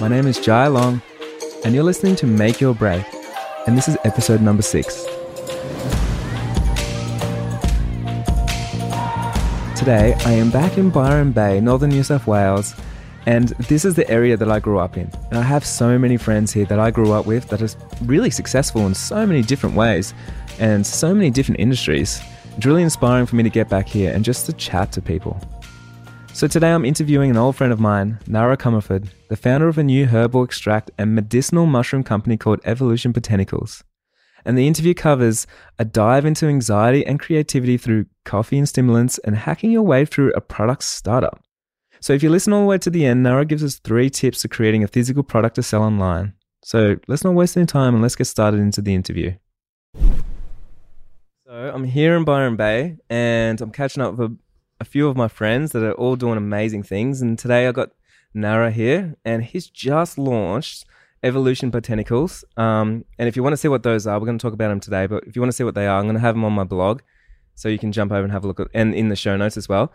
My name is Jai Long, and you're listening to Make Your Break, and this is episode number six. Today, I am back in Byron Bay, northern New South Wales, and this is the area that I grew up in. And I have so many friends here that I grew up with that are really successful in so many different ways and so many different industries. It's really inspiring for me to get back here and just to chat to people. So today I'm interviewing an old friend of mine, Nara Comerford, the founder of a new herbal extract and medicinal mushroom company called Evolution Botanicals. And the interview covers a dive into anxiety and creativity through coffee and stimulants and hacking your way through a product startup. So if you listen all the way to the end, Nara gives us three tips for creating a physical product to sell online. So let's not waste any time and let's get started into the interview. So I'm here in Byron Bay and I'm catching up with a, few of my friends that are all doing amazing things. And today I got Nara here and he's just launched Evolution Botanicals. Um, and if you want to see what those are, we're going to talk about them today. But if you want to see what they are, I'm going to have them on my blog. So you can jump over and have a look at, and in the show notes as well.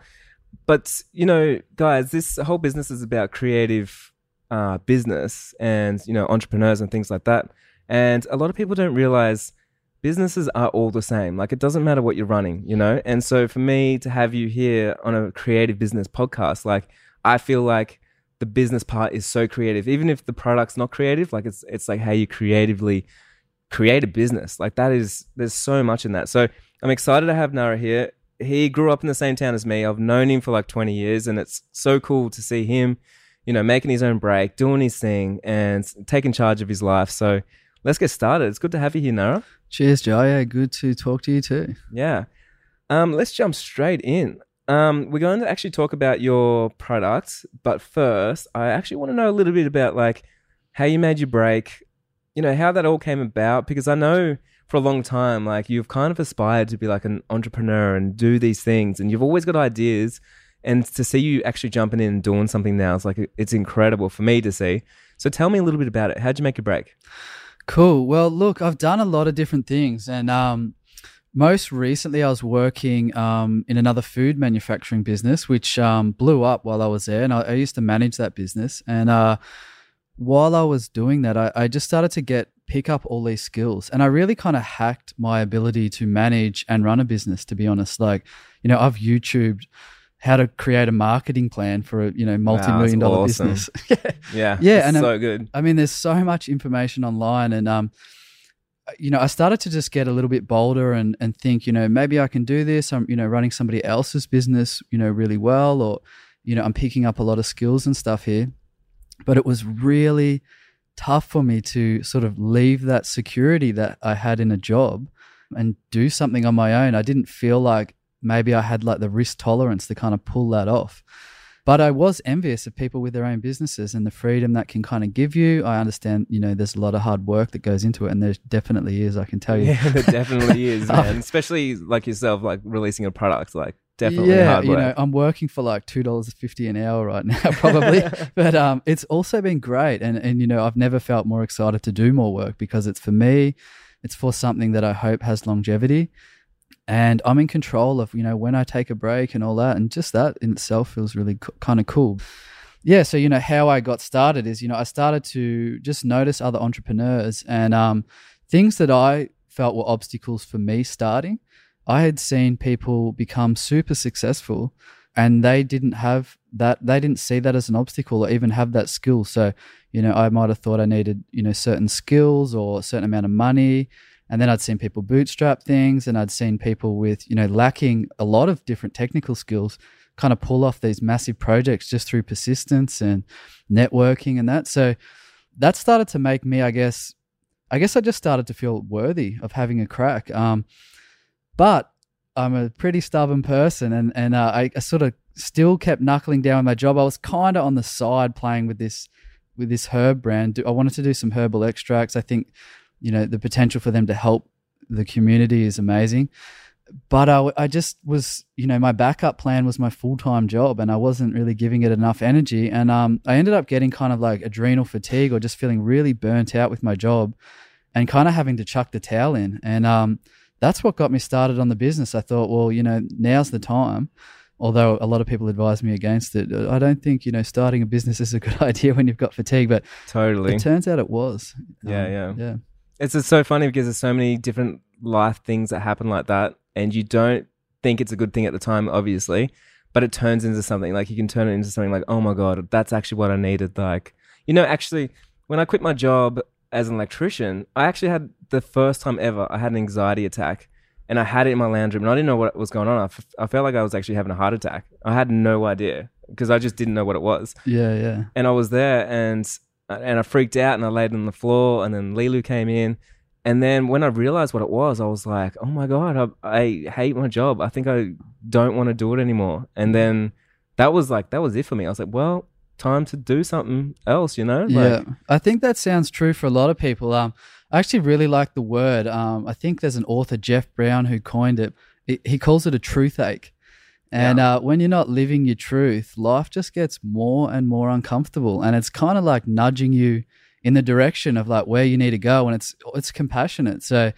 But, you know, guys, this whole business is about creative uh, business and, you know, entrepreneurs and things like that. And a lot of people don't realize businesses are all the same. Like it doesn't matter what you're running, you know? And so for me to have you here on a creative business podcast, like I feel like the business part is so creative. Even if the product's not creative, like it's it's like how you creatively create a business. Like that is there's so much in that. So I'm excited to have Nara here. He grew up in the same town as me. I've known him for like 20 years and it's so cool to see him, you know, making his own break, doing his thing and taking charge of his life. So let's get started. It's good to have you here, Nara. Cheers. Yeah, good to talk to you too. Yeah. Um, let's jump straight in. Um, we're going to actually talk about your products, but first, I actually want to know a little bit about like how you made your break, you know, how that all came about. Because I know for a long time, like you've kind of aspired to be like an entrepreneur and do these things, and you've always got ideas. And to see you actually jumping in and doing something now is like it's incredible for me to see. So tell me a little bit about it. How'd you make your break? Cool. Well, look, I've done a lot of different things, and um, most recently, I was working um, in another food manufacturing business, which um, blew up while I was there, and I, I used to manage that business. And uh, while I was doing that, I, I, just started to get pick up all these skills, and I really kind of hacked my ability to manage and run a business. To be honest, like you know, I've YouTubed how to create a marketing plan for a you know multi-million wow, dollar awesome. business. yeah, yeah, yeah, and so um, good. I mean, there's so much information online, and um, you know, I started to just get a little bit bolder and and think, you know, maybe I can do this. I'm you know running somebody else's business, you know, really well, or you know, I'm picking up a lot of skills and stuff here. But it was really tough for me to sort of leave that security that I had in a job and do something on my own. I didn't feel like maybe I had like the risk tolerance to kind of pull that off. But I was envious of people with their own businesses and the freedom that can kind of give you. I understand, you know, there's a lot of hard work that goes into it, and there definitely is. I can tell you. Yeah, there definitely is, man. Especially like yourself, like releasing a product, like definitely yeah, hard work. you know, I'm working for like two dollars fifty an hour right now, probably. but um, it's also been great, and and you know, I've never felt more excited to do more work because it's for me, it's for something that I hope has longevity and I'm in control of you know when I take a break and all that, and just that in itself feels really co- kind of cool. Yeah, so you know how I got started is you know I started to just notice other entrepreneurs and um, things that I felt were obstacles for me starting. I had seen people become super successful and they didn't have that they didn't see that as an obstacle or even have that skill so you know i might have thought i needed you know certain skills or a certain amount of money and then I'd seen people bootstrap things and I'd seen people with, you know, lacking a lot of different technical skills kind of pull off these massive projects just through persistence and networking and that. So that started to make me, I guess, I guess I just started to feel worthy of having a crack. Um, but I'm a pretty stubborn person, and and uh, I, I, sort of still kept knuckling down on my job. I was kind of on the side playing with this with this herb brand. I wanted to do some herbal extracts. I think you know the potential for them to help the community is amazing but I, I just was you know my backup plan was my full-time job and i wasn't really giving it enough energy and um, i ended up getting kind of like adrenal fatigue or just feeling really burnt out with my job and kind of having to chuck the towel in and um, that's what got me started on the business i thought well you know now's the time although a lot of people advise me against it, I don't think you know starting a business is a good idea when you've got fatigue. But Totally. it turns out it was. Yeah, Um, yeah. yeah. It's just so funny because there's so many different life things that happen like that, and you don't think it's a good thing at the time, obviously, but it turns into something. Like you can turn it into something like, oh my god, that's actually what I needed. Like, you know, actually, when I quit my job as an electrician, I actually had the first time ever I had an anxiety attack, and I had it in my lounge room, and I didn't know what was going on. I, f- I felt like I was actually having a heart attack. I had no idea because I just didn't know what it was Yeah, yeah. and I was there and and I freaked out and I laid on the floor and then Lilu came in and then when I realized what it was I was like oh my god I, I hate my job I think I don't want to do it anymore and then that was like that was it for me I was like well time to do something else you know yeah, I think that sounds true for a lot of people. Um, I actually really like the word. Um, I think there's an author, Jeff Brown, who coined it. He calls it a truth ache. And uh, when you're not living your truth, life just gets more and more uncomfortable, and it's kind of like nudging you in the direction of like where you need to go, and it's it's compassionate. So,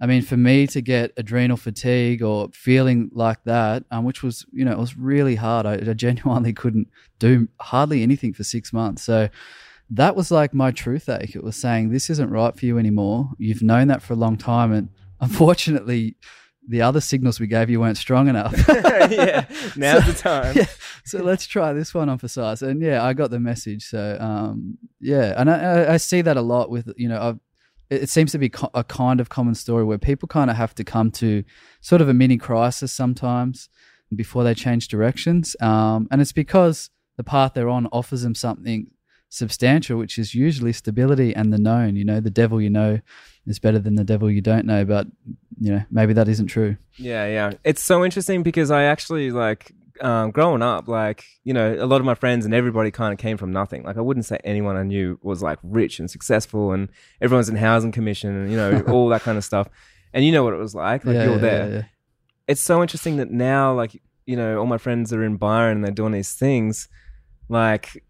I mean, for me to get adrenal fatigue or feeling like that, um, which was you know it was really hard. I, I genuinely couldn't do hardly anything for six months. So that was like my truth ache. It was saying this isn't right for you anymore. You've known that for a long time, and unfortunately, the other signals we gave you weren't strong enough. yeah now's the time yeah. So let's try this one on for size. And yeah, I got the message. So um, yeah, and I, I- see that a lot with you know I've, it it seems to be co- a kind of common story where people kind of have to come to sort of a mini crisis sometimes before they change directions. Um, and it's because the path they're on offers them something substantial, which is usually stability and the known. You know, the devil you know is better than the devil you don't know, but you know maybe that isn't true. Yeah, yeah. It's so interesting because I actually like um, growing up, like you know, a lot of my friends and everybody kind of came from nothing. Like I wouldn't say anyone I knew was like rich and successful, and everyone's in housing commission and you know all that kind of stuff. And you know what it was like. Like yeah, you're yeah, there. yeah, yeah. It's so interesting that now, like you know, all my friends are in Byron and they're doing these things. Like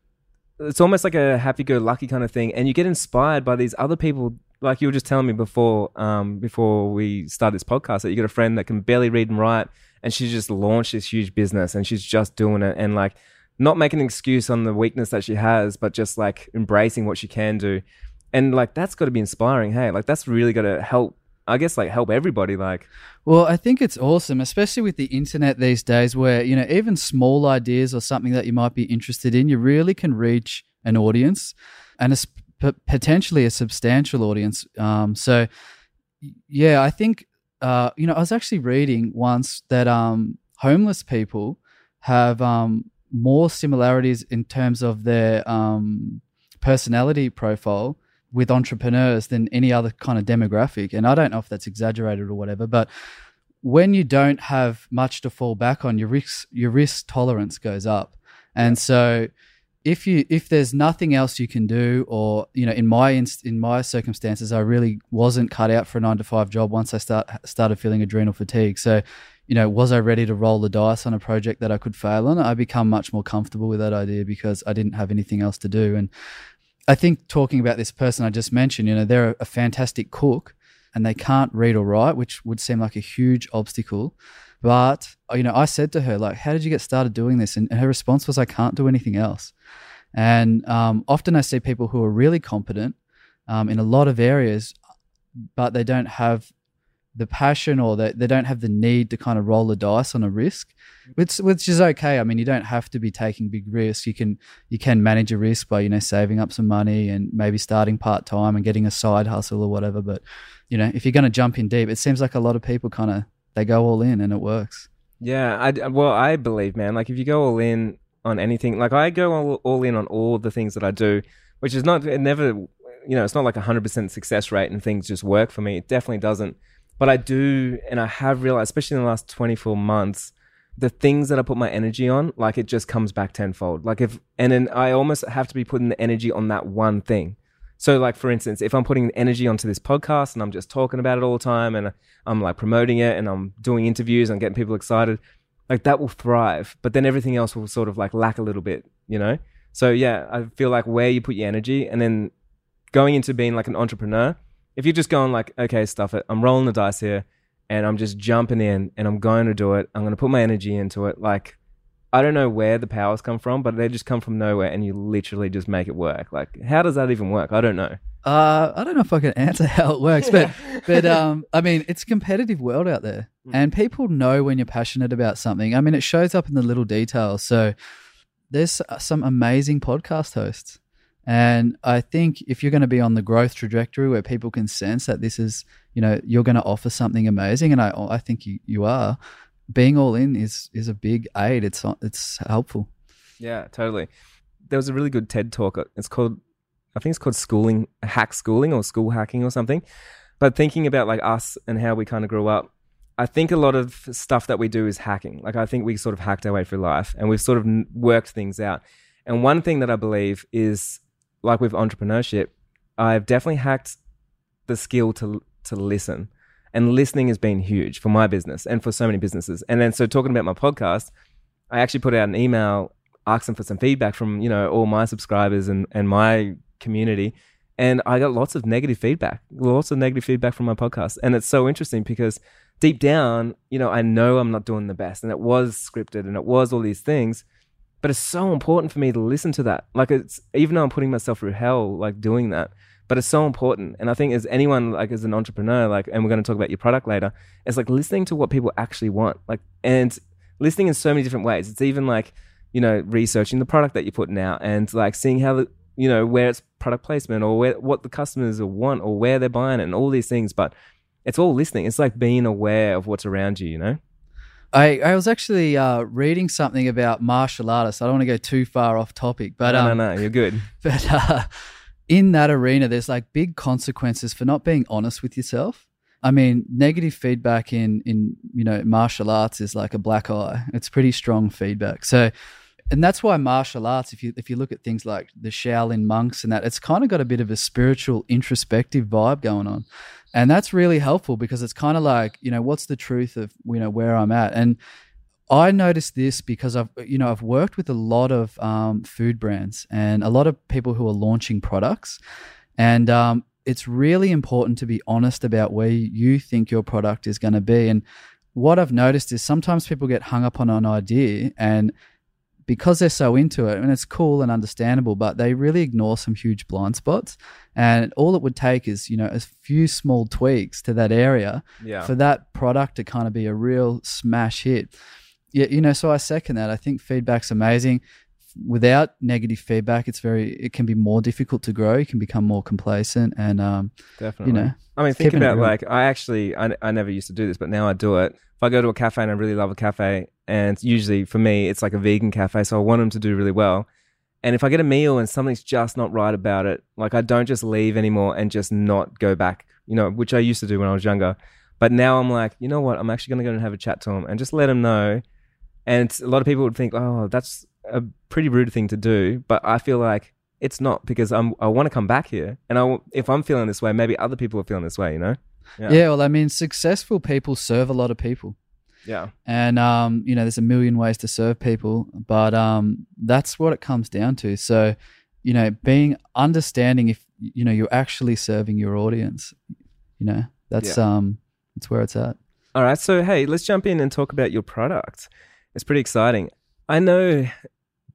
it's almost like a happy-go-lucky kind of thing, and you get inspired by these other people. Like you were just telling me before, um, before we start this podcast, that you got a friend that can barely read and write, and she's just launched this huge business, and she's just doing it, and like not making an excuse on the weakness that she has, but just like embracing what she can do, and like that's got to be inspiring. Hey, like that's really got to help. I guess like help everybody. Like Well, I think it's awesome, especially with the internet these days, where you know even small ideas or something that you might be interested in, you really can reach an audience, and p- potentially a substantial audience. Um, so, yeah, I think uh, you know I was actually reading once that um, homeless people have um, more similarities in terms of their um, personality profile with entrepreneurs than any other kind of demographic. And I don't know if that's exaggerated or whatever, but when you don't have much to fall back on, your risk your risk tolerance goes up. And so if you if there's nothing else you can do or you know in my inst- in my circumstances I really wasn't cut out for a 9 to 5 job once I start started feeling adrenal fatigue. So you know, was I ready to roll the dice on a project that I could fail on? I become much more comfortable with that idea because I didn't have anything else to do. And I think talking about this person I just mentioned, you know, they're a fantastic cook and they can't read or write, which would seem like a huge obstacle. But, you know, I said to her, like, how did you get started doing this? And her response was, I can't do anything else. And um, often I see people who are really competent um, in a lot of areas, but they don't have the passion or they, they don't have the need to kind of roll the dice on a risk which which is okay i mean you don't have to be taking big risks you can you can manage a risk by you know saving up some money and maybe starting part-time and getting a side hustle or whatever but you know if you're going to jump in deep it seems like a lot of people kind of they go all in and it works Yeah, I well, I believe, man. Like if you go all in on anything, like I go all, all in on all the things that I do, which is not, it never, you know, it's not like a hundred percent success rate and things just work for me. It definitely doesn't. But I do, and I have realized, especially in the last twenty four months, the things that I put my energy on, like it just comes back tenfold. Like if, and then I almost have to be putting the energy on that one thing. So, like for instance, if I'm putting energy onto this podcast and I'm just talking about it all the time, and I'm like promoting it, and I'm doing interviews and getting people excited, like that will thrive. But then everything else will sort of like lack a little bit, you know. So yeah, I feel like where you put your energy, and then going into being like an entrepreneur, if you're just going like, okay, stuff it, I'm rolling the dice here, and I'm just jumping in, and I'm going to do it. I'm going to put my energy into it. Like I don't know where the powers come from, but they just come from nowhere, and you literally just make it work. Like, how does that even work? I don't know. Uh, I don't know if I can answer how it works, but but um, I mean, it's a competitive world out there, Mm. and people know when you're passionate about something. I mean, it shows up in the little details. So there's some amazing podcast hosts, and I think if you're going to be on the growth trajectory where people can sense that this is, you know, you're going to offer something amazing, and I I think you you are. Being all in is is a big aid. It's it's helpful. Yeah, totally. There was a really good TED talk. It's called, I think it's called schooling, hack schooling or school hacking or something. But thinking about like us and how we kind of grew up, I think a lot of stuff that we do is hacking. Like I think we sort of hacked our way through life and we've sort of worked things out. And one thing that I believe is like with entrepreneurship, I've definitely hacked the skill to to listen. And listening has been huge for my business and for so many businesses. And then so talking about my podcast, I actually put out an email asking for some feedback from, you know, all my subscribers and, and my community. And I got lots of negative feedback, lots of negative feedback from my podcast. And it's so interesting because deep down, you know, I know I'm not doing the best and it was scripted and it was all these things. But it's so important for me to listen to that. Like it's even though I'm putting myself through hell, like doing that, but it's so important. And I think as anyone, like as an entrepreneur, like, and we're going to talk about your product later, it's like listening to what people actually want. Like, and listening in so many different ways. It's even like, you know, researching the product that you're putting out and like seeing how the, you know, where it's product placement or where, what the customers want or where they're buying it and all these things. But it's all listening. It's like being aware of what's around you, you know? I, I was actually uh, reading something about martial artists. I don't want to go too far off topic, but no, um, no, no, you're good. but uh, in that arena, there's like big consequences for not being honest with yourself. I mean, negative feedback in in you know martial arts is like a black eye. It's pretty strong feedback. So, and that's why martial arts, if you if you look at things like the Shaolin monks and that, it's kind of got a bit of a spiritual, introspective vibe going on, and that's really helpful because it's kind of like you know what's the truth of you know where I'm at and. I noticed this because I've you know I've worked with a lot of um, food brands and a lot of people who are launching products, and um, it's really important to be honest about where you think your product is going to be. And what I've noticed is sometimes people get hung up on an idea and because they're so into it and it's cool and understandable, but they really ignore some huge blind spots. And all it would take is, you know, a few small tweaks to that area Yeah. for that product to kind of be a real smash hit. Yeah, you know, so I second that. I think feedback's amazing. Without negative feedback, it's very it can be more difficult to grow. You can become more complacent and um, Definitely. you know, I mean, think about like I actually I, I never used to do this, but now I do it. If I go to a cafe and I really love a cafe, and usually for me it's like a vegan cafe, so I want them to do really well. And if I get a meal and something's just not right about it, like I don't just leave anymore and just not go back, you know, which I used to do when I was younger. But now I'm like, you know what? I'm actually going to go and have a chat to them and just let them know. And a lot of people would think, oh, that's a pretty rude thing to do. But I feel like it's not because I'm I want to come back here, and I if I'm feeling this way, maybe other people are feeling this way. You know? yeah. Yeah. well, I mean, successful people serve a lot of people. Yeah. and um, you know there's a million ways to serve people but um, that's what it comes down to so you know being understanding if you know you're actually serving your audience you know that's um that's where it's at All right. So hey, let's jump in and talk about your product. It's pretty exciting. I know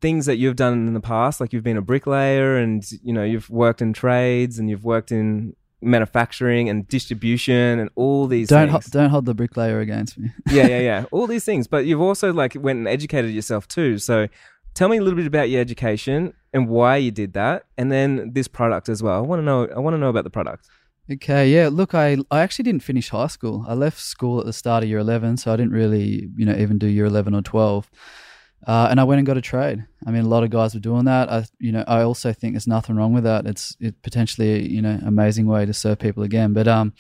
things that you've done in the past, like you've been a bricklayer, and you know you've worked in trades, and you've worked in manufacturing and distribution, and all these don't ho- don't hold the bricklayer against me yeah, yeah, yeah. All these things. But you've also like went and educated yourself too. So tell me a little bit about your education and why you did that, and then this product as well. I want to know. I want to know about the product. Okay, yeah. Look, I I actually didn't finish high school. I left school at the start of year eleven, so I didn't really, you know, even do year eleven or twelve. Uh, and I went and got a trade. I mean, a lot of guys were doing that. I, you know, I also think there's nothing wrong with that. It's it potentially, you know, amazing way to serve people again. But um,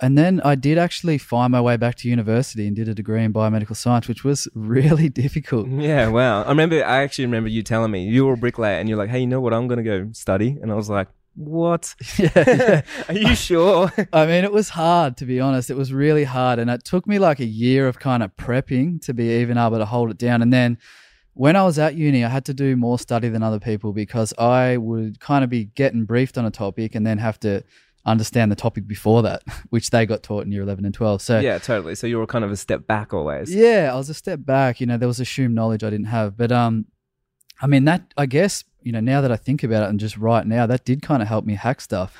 and then I did actually find my way back to university and did a degree in biomedical science, which was really difficult. Yeah, wow. I remember. I actually remember you telling me you were a bricklayer, and you're like, "Hey, you know what? I'm going to go study." And I was like, "What? yeah, yeah. Are you sure?" I mean, it was hard to be honest. It was really hard, and it took me like a year of kind of prepping to be even able to hold it down. And then when I was at uni, I had to do more study than other people because I would kind of be getting briefed on a topic and then have to understand the topic before that, which they got taught in year 11 and 12. So, Yeah, totally. So you were kind of a step back always. yeah, I was a step back. You know, there was assumed knowledge I didn't have. But, um, I mean, that, I guess, you know, now that I think about it and just right now, that did kind of help me hack stuff.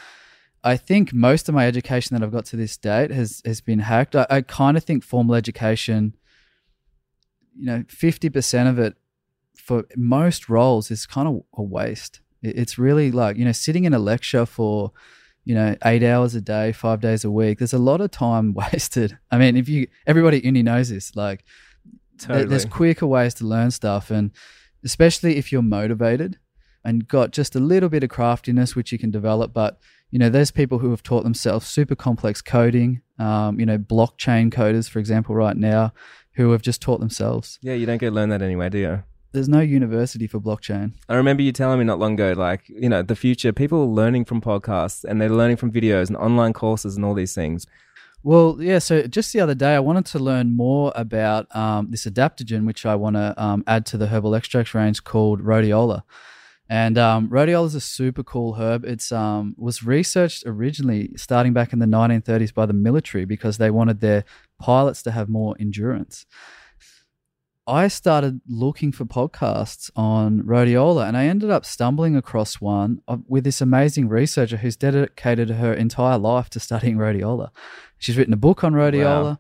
I think most of my education that I've got to this date has has been hacked. I, I kind of think formal education, you know, fifty percent of it for most roles is kind of a waste. It- It's really like you know sitting in a lecture for you know eight hours a day, five days a week. There's a lot of time wasted. I mean, if you everybody at uni knows this, like there- there's quicker ways to learn stuff, and especially if you're motivated and got just a little bit of craftiness which you can develop. But you know, there's people who have taught themselves super complex coding. Um, you know, blockchain coders, for example, right now, who have just taught themselves. yeah, you don't to learn that anyway, do you? There's no university for blockchain. I remember you telling me not long ago, like, you know, the future, people are learning from podcasts and they're learning from videos and online courses and all these things. Well, yeah. So just the other day, I wanted to learn more about um, this adaptogen, which I want to um, add to the herbal extracts range called rhodiola. And um, rhodiola is a super cool herb. It's um, was researched originally starting back in the 1930s by the military because they wanted their pilots to have more endurance. I started looking for podcasts on rhodiola, and I ended up stumbling across one uh, with this amazing researcher who's dedicated her entire life to studying rhodiola. She's written a book on rhodiola. Wow.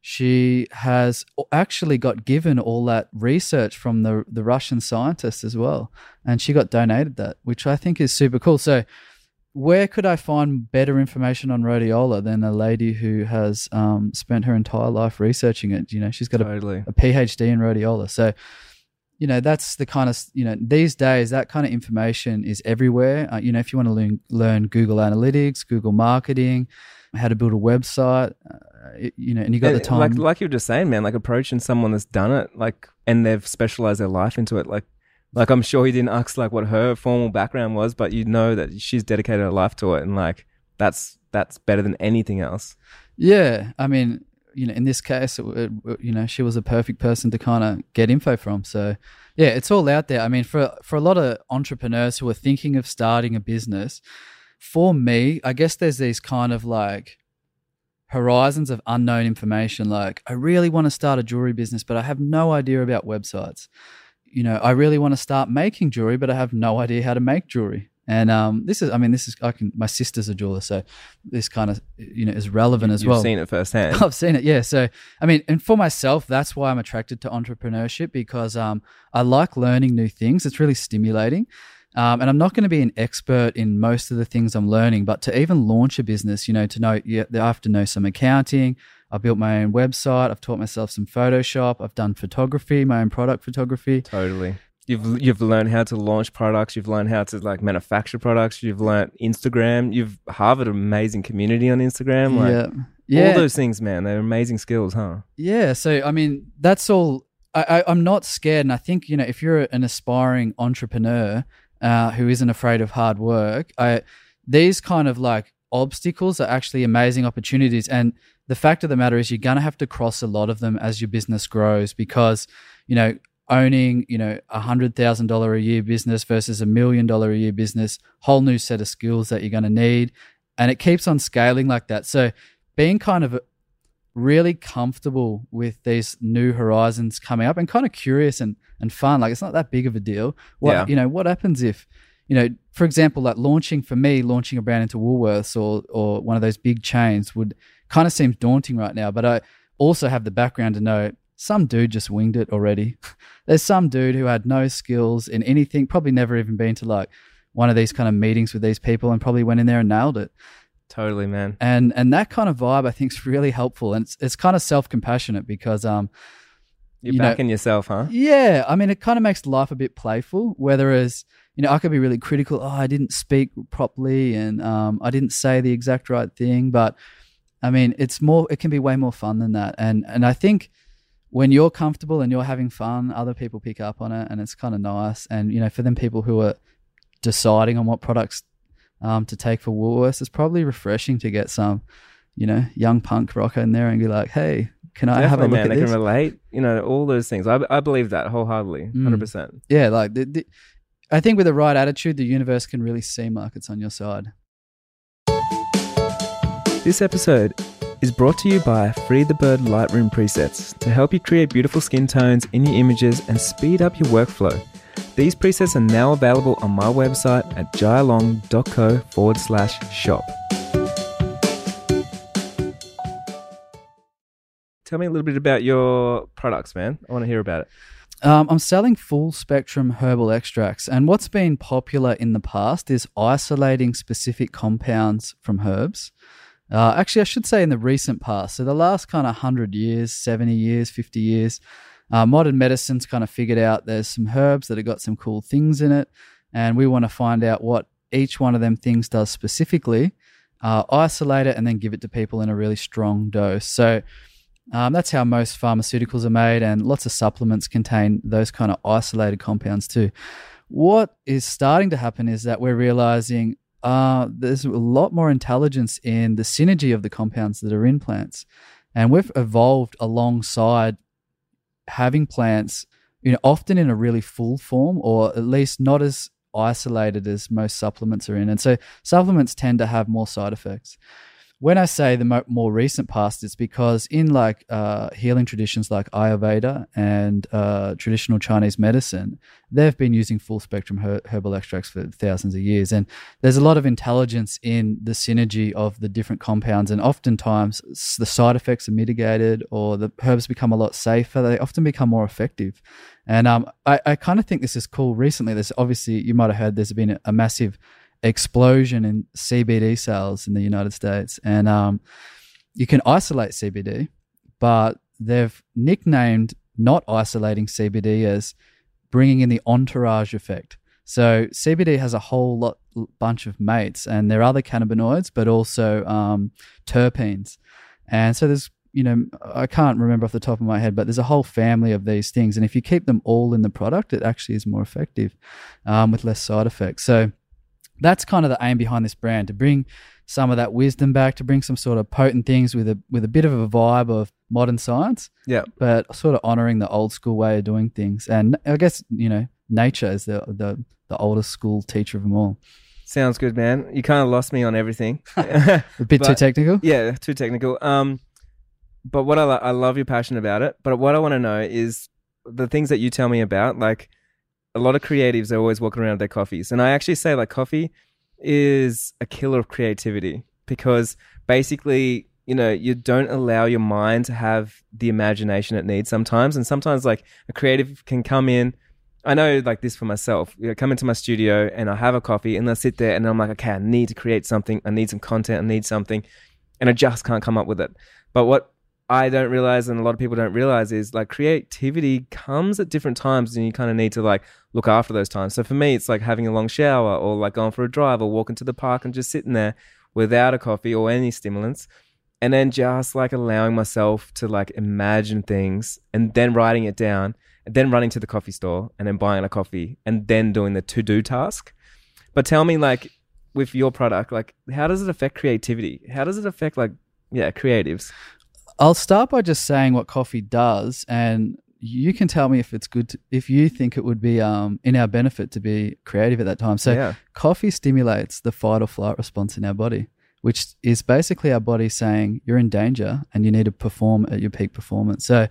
She has actually got given all that research from the the Russian scientists as well, and she got donated that, which I think is super cool. So, where could I find better information on rhodiola than a lady who has um, spent her entire life researching it? You know, she's got a Totally. a PhD in rhodiola. So, you know, that's the kind of, you know, these days that kind of information is everywhere. Uh, you know, if you want to learn, learn Google Analytics, Google Marketing, how to build a website, uh, it- you know, and you got the time. Like, like you were just saying, man, like approaching someone that's done it, like, and they've specialized their life into it. Like, like I'm sure he didn't ask like what her formal background was, but you know that she's dedicated her life to it, and like that's that's better than anything else. yeah. I mean, you know, in this case, it, it, you know, she was a perfect person to kind of get info from. So, yeah, it's all out there. I mean, for for a lot of entrepreneurs who are thinking of starting a business, for me, I guess there's these kind of like horizons of unknown information. Like, I really want to start a jewelry business, but I have no idea about websites. You know, I really want to start making jewelry, but I have no idea how to make jewelry. And um, this is, I mean, this is, I can, my sister's a jeweler, so this kind of, you know, is relevant as well. You've well. seen it firsthand. I've seen it, yeah. So, I mean, and for myself, that's why I'm attracted to entrepreneurship because um, I like learning new things. It's really stimulating. Um, and I'm not going to be an expert in most of the things I'm learning, but to even launch a business, you know, to know, yeah, I have to know some accounting. I built my own website. I've taught myself some Photoshop. I've done photography, my own product photography. Totally. You've you've learned how to launch products. You've learned how to like manufacture products. You've learned Instagram. You've harbored an amazing community on Instagram. Like yeah. Yeah. all those things, man. They're amazing skills, huh? Yeah, so I mean, that's all. I, I, I'm not scared, and I think you know, if you're an aspiring entrepreneur uh, who isn't afraid of hard work, I these kind of like obstacles are actually amazing opportunities. And the fact of the matter is, you're gonna have to cross a lot of them as your business grows, because you know, owning you know a hundred thousand dollar a year business versus a million dollar a year business, whole new set of skills that you're gonna need, and it keeps on scaling like that. So being kind of really comfortable with these new horizons coming up and kind of curious and, and fun. Like it's not that big of a deal. What Yeah. you know, what happens if, you know, for example, like launching for me, launching a brand into Woolworths or or one of those big chains would kind of seems daunting right now. But I also have the background to know some dude just winged it already. There's some dude who had no skills in anything, probably never even been to like one of these kind of meetings with these people and probably went in there and nailed it Totally, man. and and that kind of vibe I think is really helpful, and it's it's kind of self compassionate because um You're You know- backing yourself, huh? yeah I mean it kind of makes life a bit playful. Whereas you know I could be really critical. Oh, I didn't speak properly, and um I didn't say the exact right thing. But I mean it's more it can be way more fun than that, and and I think when you're comfortable and you're having fun, other people pick up on it, and it's kind of nice. And you know for them people who are deciding on what products um, to take for Woolworths, it's probably refreshing to get some, you know, young punk rocker in there and be like, "Hey, can I have a look man. at They this?" can relate. You know, all those things. I, I believe that wholeheartedly, Mm. hundred percent. yeah, like the, the, I think with the right attitude, the universe can really see markets on your side. This episode is brought to you by Free the Bird Lightroom presets to help you create beautiful skin tones in your images and speed up your workflow. These presets are now available on my website at jailong.co forward slash shop. Tell me a little bit about your products, man. I want to hear about it. Um, I'm selling full spectrum herbal extracts, and what's been popular in the past is isolating specific compounds from herbs. Uh, actually, I should say in the recent past, so the last kind of 100 years, 70 years, 50 years, uh, modern medicine's kind of figured out there's some herbs that have got some cool things in it, and we want to find out what each one of them things does specifically, uh, isolate it, and then give it to people in a really strong dose. So, um, that's how most pharmaceuticals are made, and lots of supplements contain those kind of isolated compounds too. What is starting to happen is that we're realizing uh, there's a lot more intelligence in the synergy of the compounds that are in plants, and we've evolved alongside having plants, you know, often in a really full form, or at least not as isolated as most supplements are in. And so supplements tend to have more side effects when I say the mo- more recent past, it's because in like uh, healing traditions like Ayurveda and uh, traditional Chinese medicine, they've been using full spectrum her- herbal extracts for thousands of years. And there's a lot of intelligence in the synergy of the different compounds. And oftentimes the side effects are mitigated or the herbs become a lot safer. They often become more effective. And um, I, I kind of think this is cool. Recently, there's obviously, you might have heard there's been a, a massive explosion in CBD sales in the United States, and um, you can isolate CBD, but they've nicknamed not isolating CBD as bringing in the entourage effect. So CBD has a whole lot bunch of mates, and there are other cannabinoids, but also um, terpenes, and so there's you know I can't remember off the top of my head, but there's a whole family of these things, and if you keep them all in the product, it actually is more effective um, with less side effects. So that's kind of the aim behind this brand to bring some of that wisdom back, to bring some sort of potent things with a with a bit of a vibe of modern science. Yeah. But sort of honoring the old school way of doing things. And I guess, you know, nature is the the, the oldest school teacher of them all. Sounds good, man. You kind of lost me on everything. a bit But- too technical? Yeah, too technical. Um, but what I lo- I love your passion about it. But what I want to know is the things that you tell me about. Like a lot of creatives are always walking around with their coffees, and I actually say like coffee is a killer of creativity because basically you know you don't allow your mind to have the imagination it needs sometimes, and sometimes like a creative can come in. I know like this for myself. You know, come into my studio and I have a coffee and I sit there and I'm like, okay, I need to create something. I need some content. I need something and I just can't come up with it. But what I don't realize, and a lot of people don't realize, is like creativity comes at different times, and you kind of need to like look after those times. So for me, it's like having a long shower, or like going for a drive, or walking to the park and just sitting there without a coffee or any stimulants, and then just like allowing myself to like imagine things, and then writing it down, and then running to the coffee store, and then buying a coffee, and then doing the to do task. But tell me, like with your product, like how does it affect creativity? How does it affect like yeah creatives? I'll start by just saying what coffee does, and you can tell me if it's good, to, if you think it would be um, in our benefit to be creative at that time. So, yeah. coffee stimulates the fight or flight response in our body, which is basically our body saying you're in danger and you need to perform at your peak performance. So,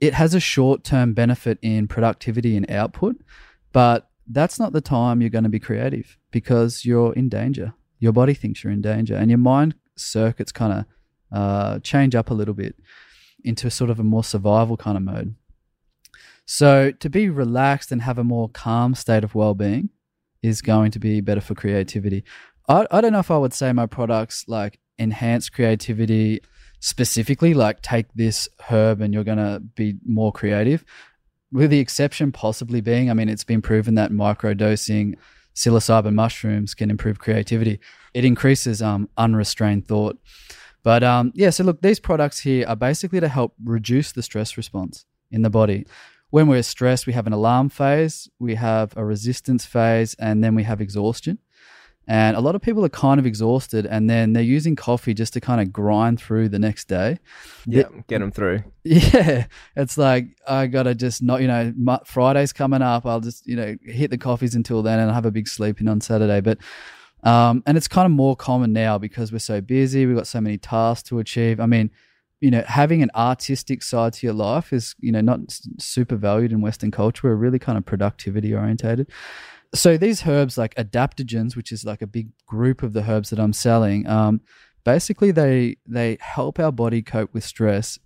it has a short term benefit in productivity and output, but that's not the time you're going to be creative because you're in danger. Your body thinks you're in danger, and your mind circuits kind of uh, change up a little bit into sort of a more survival kind of mode. So, to be relaxed and have a more calm state of well being is going to be better for creativity. I, I don't know if I would say my products like enhance creativity specifically, like take this herb and you're going to be more creative. With the exception possibly being, I mean, it's been proven that microdosing psilocybin mushrooms can improve creativity. It increases um, unrestrained thought. But um, yeah, so look, these products here are basically to help reduce the stress response in the body. When we're stressed, we have an alarm phase, we have a resistance phase, and then we have exhaustion. And a lot of people are kind of exhausted, and then they're using coffee just to kind of grind through the next day. Yeah, get them through. Yeah, it's like I gotta just not, you know, Mo- Friday's coming up. I'll just, you know, hit the coffees until then, and I'll have a big sleep in on Saturday. But Um, and it's kind of more common now because we're so busy. We've got so many tasks to achieve. I mean, you know, having an artistic side to your life is, you know, not super valued in Western culture. We're really kind of productivity orientated. So these herbs like adaptogens, which is like a big group of the herbs that I'm selling, um, basically they they help our body cope with stress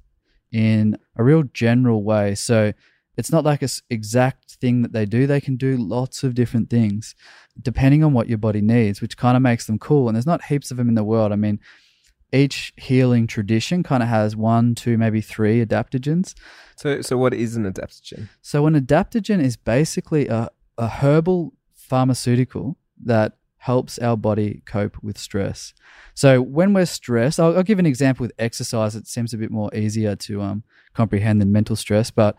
in a real general way. So it's not like a s- exact thing that they do. They can do lots of different things depending on what your body needs, which kind of makes them cool. And there's not heaps of them in the world. I mean, each healing tradition kind of has one, two, maybe three adaptogens. So, so what is an adaptogen? So an adaptogen is basically a, a herbal pharmaceutical that helps our body cope with stress. So when we're stressed, I'll, I'll give an example with exercise. It seems a bit more easier to um, comprehend than mental stress. But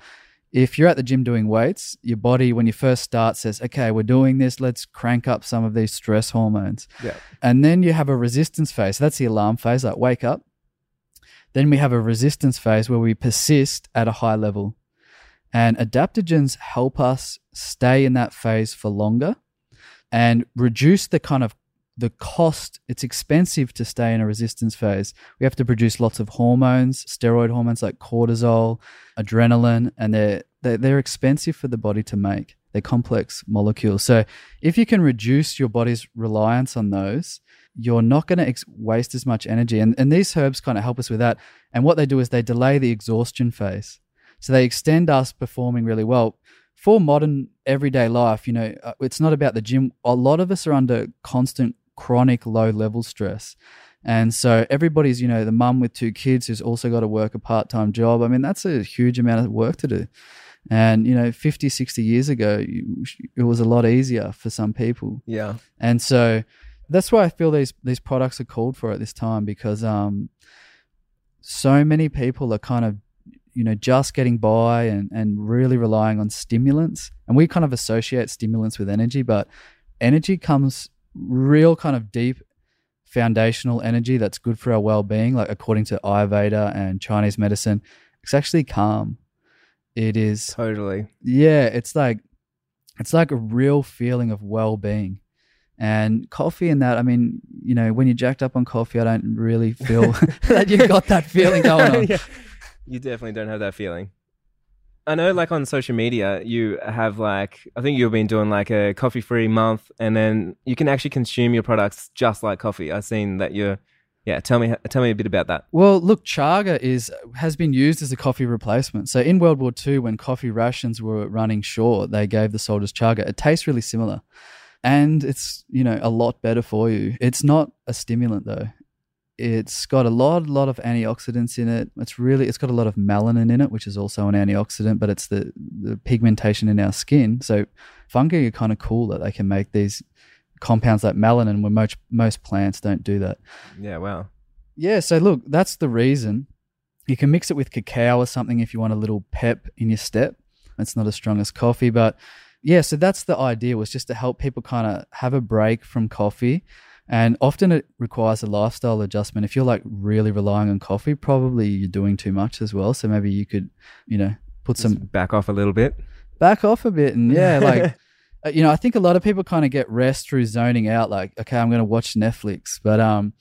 if you're at the gym doing weights, your body, when you first start, says, okay, we're doing this. Let's crank up some of these stress hormones. Yeah. And then you have a resistance phase. That's the alarm phase, like wake up. Then we have a resistance phase where we persist at a high level. And adaptogens help us stay in that phase for longer and reduce the kind of the cost. It's expensive to stay in a resistance phase. We have to produce lots of hormones, steroid hormones like cortisol, adrenaline, and they're they're, they're expensive for the body to make. They're complex molecules. So if you can reduce your body's reliance on those, you're not going to ex- waste as much energy. And, and these herbs kind of help us with that. And what they do is they delay the exhaustion phase. So they extend us performing really well. For modern everyday life, you know, uh, it's not about the gym. A lot of us are under constant chronic low level stress. And so everybody's, you know, the mum with two kids who's also got to work a part time job. I mean, that's a huge amount of work to do. And, you know, 50, 60 years ago, it was a lot easier for some people. Yeah. And so that's why I feel these these products are called for at this time because um, so many people are kind of you know just getting by and and really relying on stimulants, and we kind of associate stimulants with energy, but energy comes real kind of deep foundational energy that's good for our well-being like according to ayurveda and chinese medicine it's actually calm it is Totally. yeah, it's like it's like a real feeling of well-being. And coffee and that, I mean, you know, when you're jacked up on coffee, I don't really feel that you've got that feeling going on. Yeah. You definitely don't have that feeling. I know, like on social media, you have like I think you've been doing like a coffee-free month, and then you can actually consume your products just like coffee. I've seen that you're. Yeah, tell me, tell me a bit about that. Well, look, chaga is has been used as a coffee replacement. So in World War II, when coffee rations were running short, they gave the soldiers chaga. It tastes really similar, and it's you know a lot better for you. It's not a stimulant though. It's got a lot, lot of antioxidants in it. It's really, it's got a lot of melanin in it, which is also an antioxidant, but it's the the pigmentation in our skin. So fungi are kind of cool that they can make these compounds like melanin, where most most plants don't do that. Yeah, wow. Yeah, so look, that's the reason. You can mix it with cacao or something if you want a little pep in your step. It's not as strong as coffee, but yeah, so that's the idea was just to help people kind of have a break from coffee. And often it requires a lifestyle adjustment. If you're like really relying on coffee, probably you're doing too much as well. So maybe you could, you know, put some back off a little bit. back off a bit and yeah like uh, you know i think a lot of people kind of get rest through zoning out like okay i'm going to watch netflix but um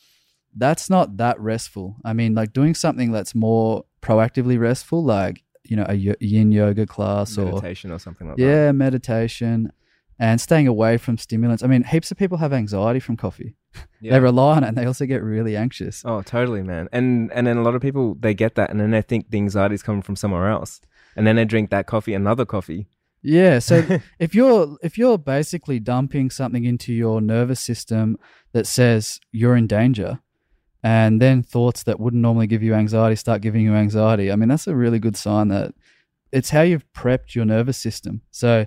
that's not that restful i mean like doing something that's more proactively restful like you know a yin yoga class or meditation or something like that. yeah meditation and staying away from stimulants i mean heaps of people have anxiety from coffee Yeah. they rely on it and they also get really anxious Oh, totally, man. And and then a lot of people they get that, and then they think the anxiety is coming from somewhere else, and then they drink that coffee, another coffee. Yeah, so if you're if you're basically dumping something into your nervous system that says you're in danger, and then thoughts that wouldn't normally give you anxiety start giving you anxiety, I mean that's a really good sign that it's how you've prepped your nervous system. So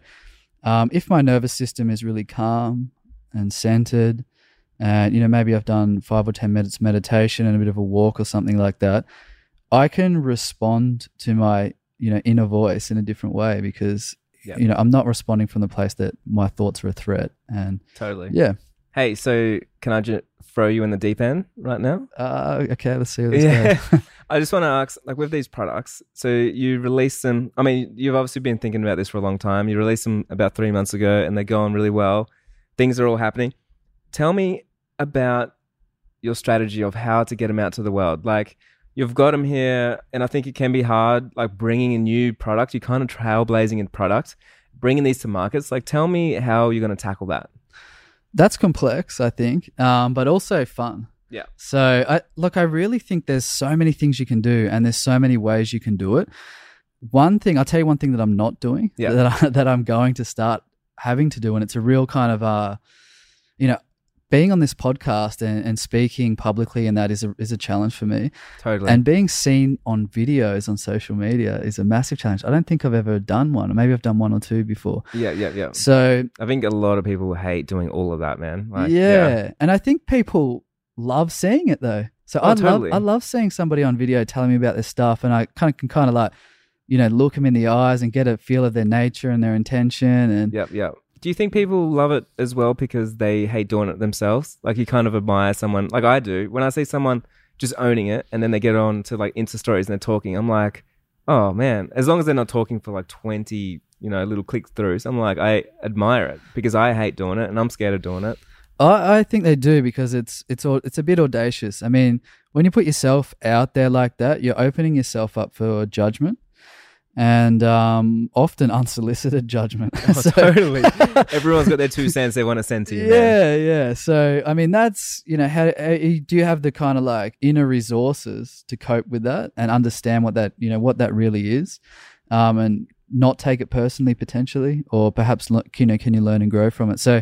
um, if my nervous system is really calm and centered, and you know maybe I've done five or ten minutes meditation and a bit of a walk or something like that, I can respond to my you know inner voice in a different way because Yeah. you know I'm not responding from the place that my thoughts are a threat and Totally. yeah Hey, so can I just throw you in the deep end right now? uh, okay let's see where this Yeah. I just want to ask, like with these products, so you release them. I mean, you've obviously been thinking about this for a long time. You released them about three months ago, and they're going really well. Things are all happening. tell me about your strategy of how to get them out to the world. Like you've got them here, and I think it can be hard, like bringing a new product. You're kind of trailblazing in product, bringing these to markets. Like, tell me how you're going to tackle that. That's complex, I think, um, but also fun. Yeah. So, I, look, I really think there's so many things you can do, and there's so many ways you can do it. One thing, I'll tell you one thing that I'm not doing, Yeah. that, I, that I'm going to start having to do, and it's a real kind of, uh, you know, being on this podcast and, and speaking publicly and that is a, is a challenge for me. Totally. And being seen on videos on social media is a massive challenge. I don't think I've ever done one. Maybe I've done one or two before. yeah, yeah, yeah. So I think a lot of people hate doing all of that, man. Like, yeah. and I think people love seeing it though. So Oh, I totally. love I love seeing somebody on video telling me about their stuff, and I kind of can kind of like, you know, look them in the eyes and get a feel of their nature and their intention. And Yep, yep. Do you think people love it as well because they hate doing it themselves? Like you kind of admire someone, like I do. When I see someone just owning it and then they get on to like Insta stories and they're talking, I'm like, oh man, as long as they're not talking for like 20, you know, little click throughs, I'm like, I admire it because I hate doing it and I'm scared of doing it. I, I think they do because it's it's au- it's a bit audacious. I mean, when you put yourself out there like that, you're opening yourself up for judgment, and um, often unsolicited judgment. Oh, So- totally. Everyone's got their two cents they want to send to you, man. yeah, yeah. So I mean, that's you know, how uh, do you have the kind of like inner resources to cope with that and understand what that you know what that really is, um, and not take it personally potentially, or perhaps you know, can you learn and grow from it? So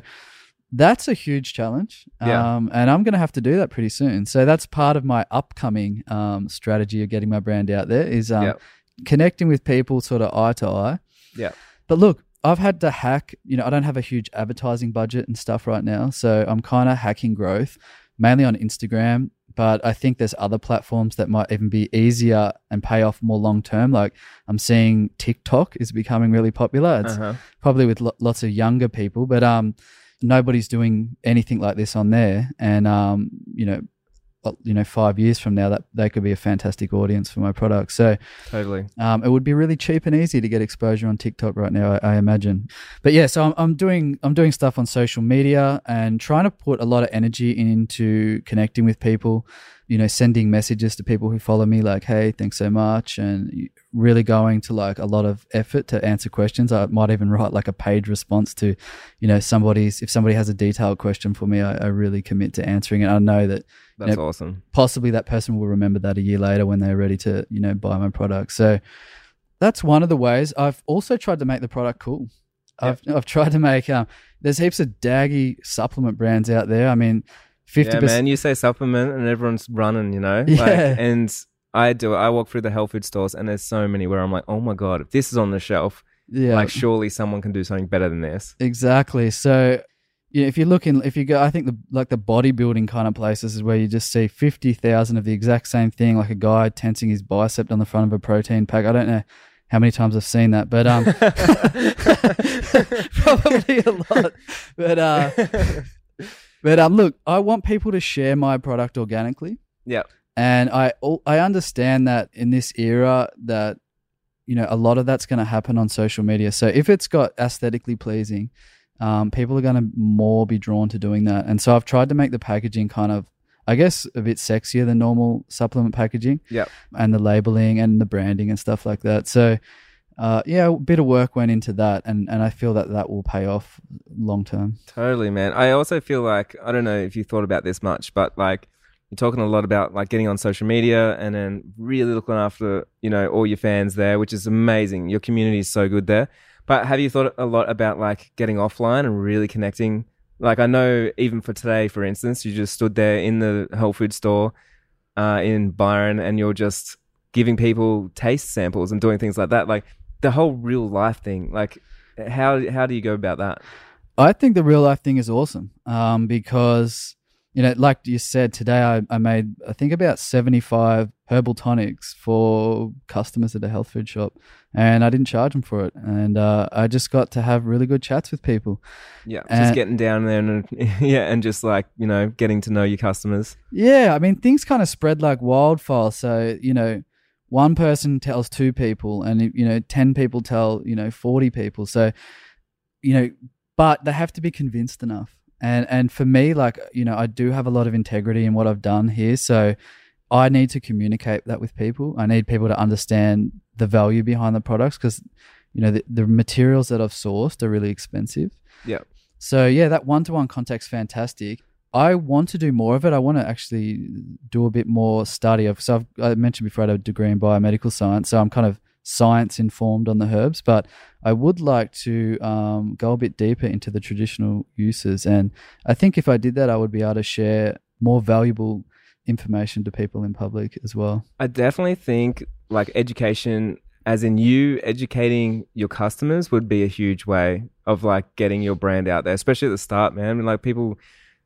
that's a huge challenge, Yeah. um, and I'm going to have to do that pretty soon. So that's part of my upcoming um, strategy of getting my brand out there is um, Yeah. connecting with people sort of eye to eye. Yeah. But look, I've had to hack, you know, I don't have a huge advertising budget and stuff right now. So I'm kind of hacking growth mainly on Instagram. But I think there's other platforms that might even be easier and pay off more long term. Like I'm seeing TikTok is becoming really popular. It's Uh-huh. probably with lo- lots of younger people, but um, nobody's doing anything like this on there. And um, you know, you know, five years from now, that they could be a fantastic audience for my product. So Totally. um, it would be really cheap and easy to get exposure on TikTok right now, I, I imagine. But yeah, so I'm, I'm doing I'm doing stuff on social media and trying to put a lot of energy into connecting with people. You know, sending messages to people who follow me, like, "Hey, thanks so much," and really going to like a lot of effort to answer questions. I might even write like a paid response to, you know, somebody's if somebody has a detailed question for me, I, I really commit to answering it. I know that That's Yep. awesome. possibly that person will remember that a year later when they're ready to you know buy my product so that's one of the ways i've also tried to make the product cool i've, I've tried to make um, there's heaps of daggy supplement brands out there i mean 50 Yeah, man, you say supplement and everyone's running, you know? Yeah. Like, and I do it. I walk through the health food stores and there's so many where I'm like, oh my God, if this is on the shelf, yeah like surely someone can do something better than this. exactly so yeah, if you look in, if you go, I think the like the bodybuilding kind of places is where you just see fifty thousand of the exact same thing, like a guy tensing his bicep on the front of a protein pack. I don't know how many times I've seen that, but um, probably a lot. But uh, but um, look, I want people to share my product organically, Yeah. and I I understand that in this era that you know a lot of that's going to happen on social media. So if it's got aesthetically pleasing, um, people are going to more be drawn to doing that. And so I've tried to make the packaging kind of, I guess, a bit sexier than normal supplement packaging. Yep. And the labeling and the branding and stuff like that. So. Uh, yeah, a bit of work went into that, and, and I feel that that will pay off long term. Totally, man. I also feel like I don't know if you thought about this much, but like you're talking a lot about like getting on social media and then really looking after you know all your fans there, which is amazing. Your community is so good there. But have you thought a lot about like getting offline and really connecting? Like I know even for today, for instance, you just stood there in the health food store uh, in Byron, and you're just giving people taste samples and doing things like that. Like the whole real life thing. Like how how do you go about that? I think the real life thing is awesome um, because, you know, like you said today, I, I made, I think, about 75 herbal tonics for customers at a health food shop and I didn't charge them for it. And uh, I just got to have really good chats with people. Yeah, just getting down there and yeah, and just like you know, getting to know your customers. Yeah, I mean, things kind of spread like wildfire. So, you know, one person tells two people, and, you know, 10 people tell, you know, 40 people. So, you know, but they have to be convinced enough. And and for me, like you know, I do have a lot of integrity in what I've done here, so I need to communicate that with people. I need people to understand the value behind the products because you know the, the materials that I've sourced are really expensive. Yeah. So yeah, that one to one contact's fantastic. I want to do more of it. I want to actually do a bit more study of. So I've, I mentioned before I had a degree in biomedical science, so I'm kind of science informed on the herbs. But I would like to um, go a bit deeper into the traditional uses, and I think if I did that, I would be able to share more valuable information to people in public as well. I definitely think like education as in you educating your customers would be a huge way of like getting your brand out there, especially at the start, man. I mean, like people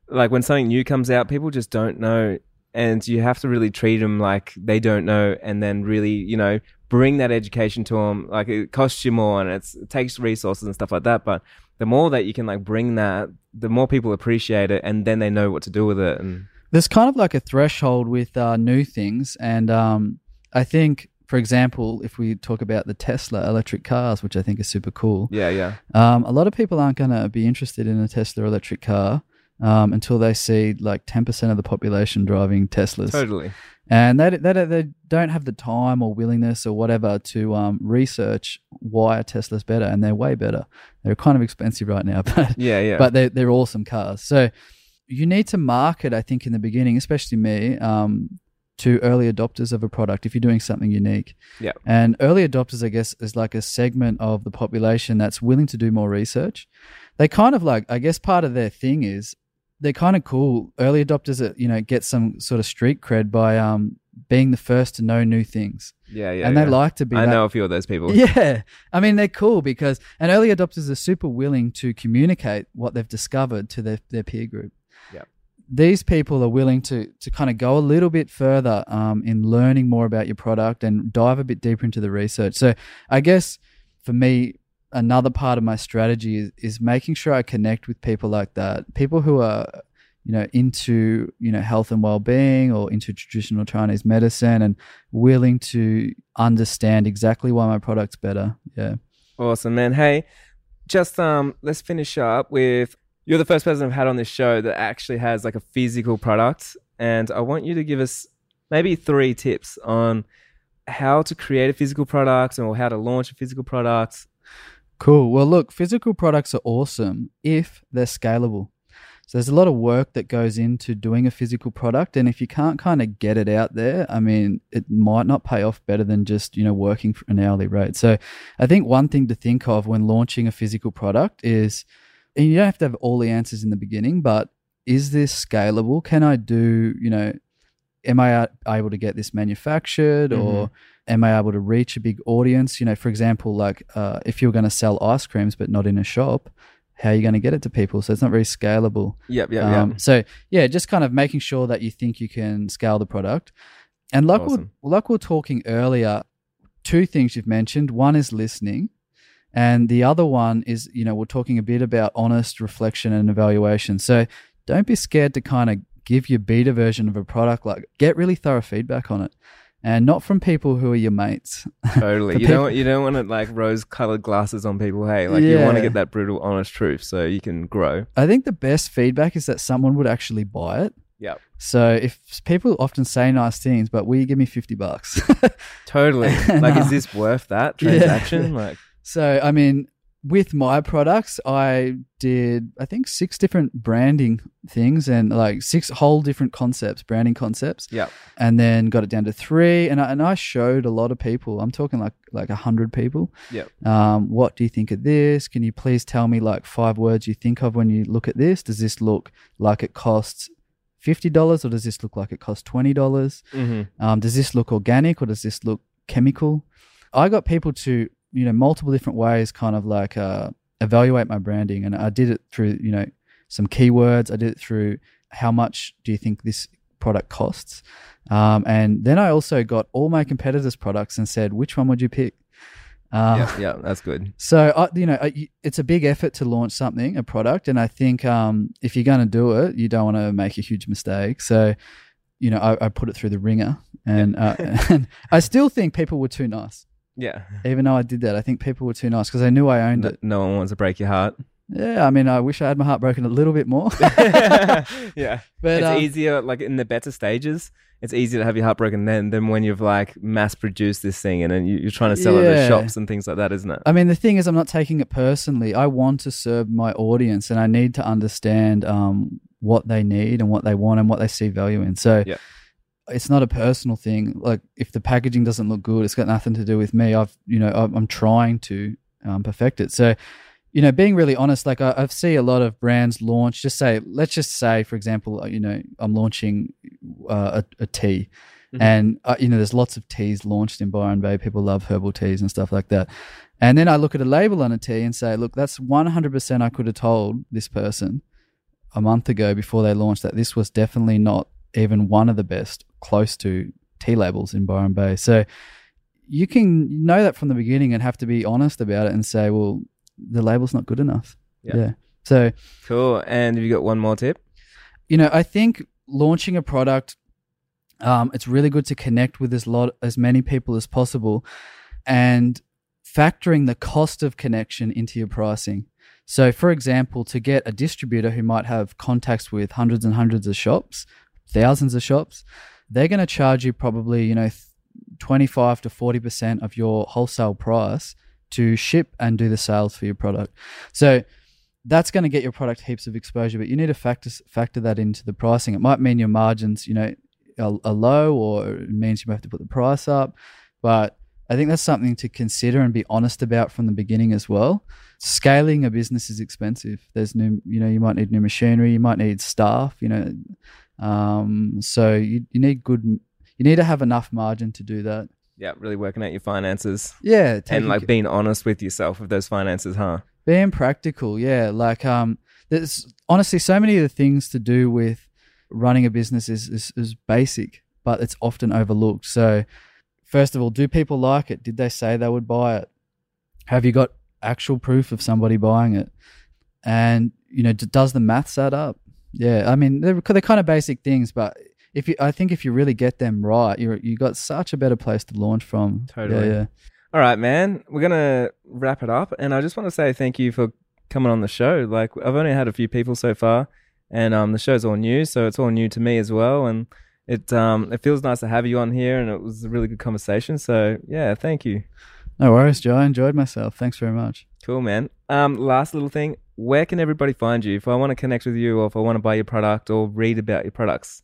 like when something new comes out, people just don't know and you have to really treat them like they don't know and then really, you know, bring that education to them. Like it costs you more and it's, it takes resources and stuff like that, but the more that you can like bring that, the more people appreciate it and then they know what to do with it and There's kind of like a threshold with uh, new things, and um, I think, for example, if we talk about the Tesla electric cars, which I think is super cool, yeah, yeah. um, a lot of people aren't going to be interested in a Tesla electric car um, until they see like 10% of the population driving Teslas. Totally. And they, they, they don't have the time or willingness or whatever to um, research why a Tesla's better, and they're way better. They're kind of expensive right now, but Yeah, yeah. but they're, they're awesome cars. So you need to market, I think, in the beginning, especially me, um, to early adopters of a product if you're doing something unique. Yeah. And early adopters, I guess, is like a segment of the population that's willing to do more research. They kind of like, I guess, part of their thing is they're kind of cool. Early adopters, that you know, get some sort of street cred by um, being the first to know new things, yeah, yeah. and they yeah. like to be. I that- know a few of those people. yeah. I mean, they're cool because, and early adopters are super willing to communicate what they've discovered to their, their peer group. Yep. These people are willing to, to kind of go a little bit further um, in learning more about your product and dive a bit deeper into the research. So, I guess for me, another part of my strategy is, is making sure I connect with people like that, people who are you know into you know health and well-being or into traditional chinese medicine and willing to understand exactly why my product's better yeah Awesome, man. Hey, just um, let's finish up with you're the first person I've had on this show that actually has like a physical product, and I want you to give us maybe three tips on how to create a physical product or how to launch a physical product. Cool. Well, look, physical products are awesome if they're scalable. So there's a lot of work that goes into doing a physical product, and if you can't kind of get it out there, I mean, it might not pay off better than just you know working for an hourly rate. So I think one thing to think of when launching a physical product is, and you don't have to have all the answers in the beginning, but is this scalable? Can I do you know? Am I able to get this manufactured, or am I able to reach a big audience? You know, for example, like uh, if you're going to sell ice creams but not in a shop, how are you going to get it to people? So it's not very scalable. Yep, yep, Um, yep. So yeah, just kind of making sure that you think you can scale the product. And like Awesome. we like we were talking earlier, two things you've mentioned. One is listening, and the other one is you know we're talking a bit about honest reflection and evaluation. So don't be scared to kind of give your beta version of a product. Like get really thorough feedback on it, and not from people who are your mates. Totally. You people- don't you don't want to like rose colored glasses on people. Hey, like you want to get that brutal, honest truth so you can grow. I think the best feedback is that someone would actually buy it. Yep. So if people often say nice things, but will you give me fifty bucks? Totally. Like, is this worth that Yeah. transaction? Like, so I mean, with my products, I did I think six different branding things and like six whole different concepts, branding concepts, yeah, and then got it down to three. And I, and I showed a lot of people. I'm talking like like a hundred people. Yep. Um, what do you think of this? Can you please tell me like five words you think of when you look at this? Does this look like it costs fifty dollars, or does this look like it costs twenty dollars? hmm Um, does this look organic or does this look chemical? I got people to, you know, multiple different ways kind of like uh, evaluate my branding. And I did it through, you know, some keywords. I did it through how much do you think this product costs? Um, and then I also got all my competitors' products and said, which one would you pick? Uh, yeah, yeah, that's good. so, I, you know, it's a big effort to launch something, a product, and I think um, if you're going to do it, you don't want to make a huge mistake. So, you know, I, I put it through the wringer, and, uh, and I still think people were too nice, Yeah. even though I did that. I think people were too nice because I knew I owned it. no one wants to break your heart. Yeah, I mean, I wish I had my heart broken a little bit more. yeah. but it's um, easier, like in the better stages, it's easier to have your heart broken then than when you've like mass produced this thing and then you, you're trying to sell it Yeah. at shops and things like that, isn't it? I mean, the thing is, I'm not taking it personally. I want to serve my audience, and I need to understand um, what they need and what they want and what they see value in. So, Yeah. It's not a personal thing. Like, if the packaging doesn't look good, it's got nothing to do with me. I've, you know, I'm, I'm trying to um, perfect it. So, you know, being really honest, like I, I see a lot of brands launch. Just say, let's just say, for example, uh, you know, I'm launching uh, a, a tea. Mhm. And uh, you know, there's lots of teas launched in Byron Bay. People love herbal teas and stuff like that. And then I look at a label on a tea and say, look, that's 100% I could have told this person a month ago before they launched that this was definitely not even one of the best close to tea labels in Byron Bay. So you can know that from the beginning and have to be honest about it and say, well, the label's not good enough. Yeah. So, Cool. And have you got one more tip? you know, I think launching a product, um, it's really good to connect with as lot as many people as possible, and factoring the cost of connection into your pricing. So, for example, to get a distributor who might have contacts with hundreds and hundreds of shops, thousands of shops, they're going to charge you probably, you know, 25 to 40% of your wholesale price to ship and do the sales for your product. So, that's going to get your product heaps of exposure, but you need to factor factor that into the pricing. It might mean your margins, you know, are, are low, or it means you have to put the price up. But I think that's something to consider and be honest about from the beginning as well. Scaling a business is expensive. There's new, you know, you might need new machinery, you might need staff, you know, um, so you you need good, you need to have enough margin to do that. Yeah, really working out your finances. Yeah, and like being honest with yourself with those finances, huh? being practical yeah. Like um there's honestly so many of the things to do with running a business is, is is basic but it's often overlooked. So first of all do people like it? Did they say they would buy it? Have you got actual proof of somebody buying it? And you know d- does the maths add up yeah i mean they're, they're kind of basic things but if you i think if you really get them right you're you got such a better place to launch from Totally. yeah, yeah. All right, man. We're gonna wrap it up, and I just want to say thank you for coming on the show. Like I've only had a few people so far, and um, the show's all new, so it's all new to me as well, and it um, it feels nice to have you on here, and it was a really good conversation. So yeah, thank you. no worries joe i enjoyed myself thanks very much Cool, man. Um, last little thing. Where can everybody find you if I want to connect with you, or if I want to buy your product, or read about your products?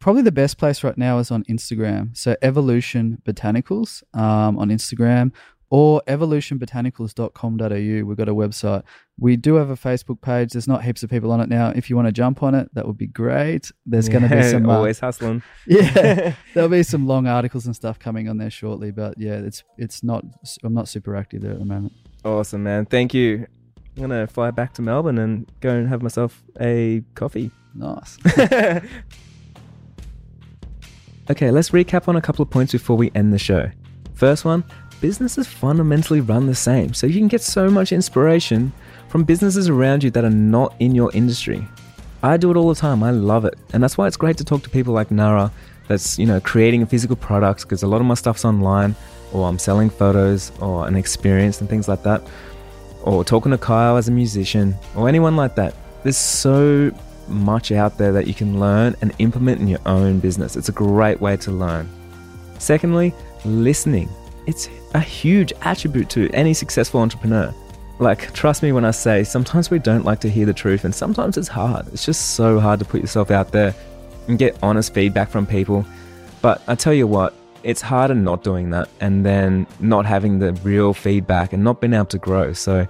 probably the best place right now is on Instagram. So Evolution Botanicals um, on Instagram or evolutionbotanicals.com.au. We've got a website. We do have a Facebook page. There's not heaps of people on it now. If you want to jump on it, that would be great. There's going to be Yeah, some uh, always hustling. yeah, there'll be some long articles and stuff coming on there shortly. But yeah, it's it's not. I'm not super active there at the moment. Awesome, man. Thank you. I'm gonna fly back to Melbourne and go and have myself a coffee. Nice. Okay, let's recap on a couple of points before we end the show. First one businesses fundamentally run the same, so you can get so much inspiration from businesses around you that are not in your industry. I do it all the time, I love it. And that's why it's great to talk to people like Nara that's, you know, creating physical products because a lot of my stuff's online or I'm selling photos or an experience and things like that. Or talking to Kyle as a musician or anyone like that. There's so much out there that you can learn and implement in your own business. It's a great way to learn. Secondly, listening. It's a huge attribute to any successful entrepreneur. Like, trust me when I say sometimes we don't like to hear the truth, and sometimes it's hard. It's just so hard to put yourself out there and get honest feedback from people. But I tell you what, it's harder not doing that and then not having the real feedback and not being able to grow. So,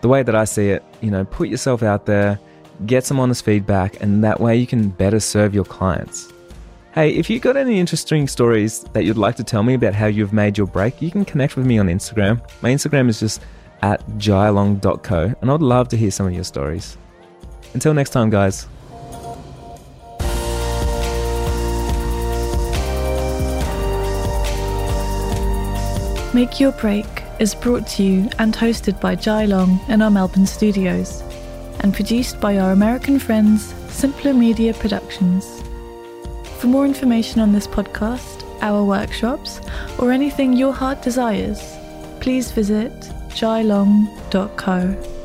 the way that I see it, you know, put yourself out there, get some honest feedback, and that way you can better serve your clients. Hey, if you've got any interesting stories that you'd like to tell me about how you've made your break, you can connect with me on Instagram. My Instagram is just at jailong.co, and I'd love to hear some of your stories. Until next time, guys. Make Your Break is brought to you and hosted by Jai Long in our Melbourne studios and produced by our American friends, Simpler Media Productions. For more information on this podcast, our workshops, or anything your heart desires, please visit jailong.co.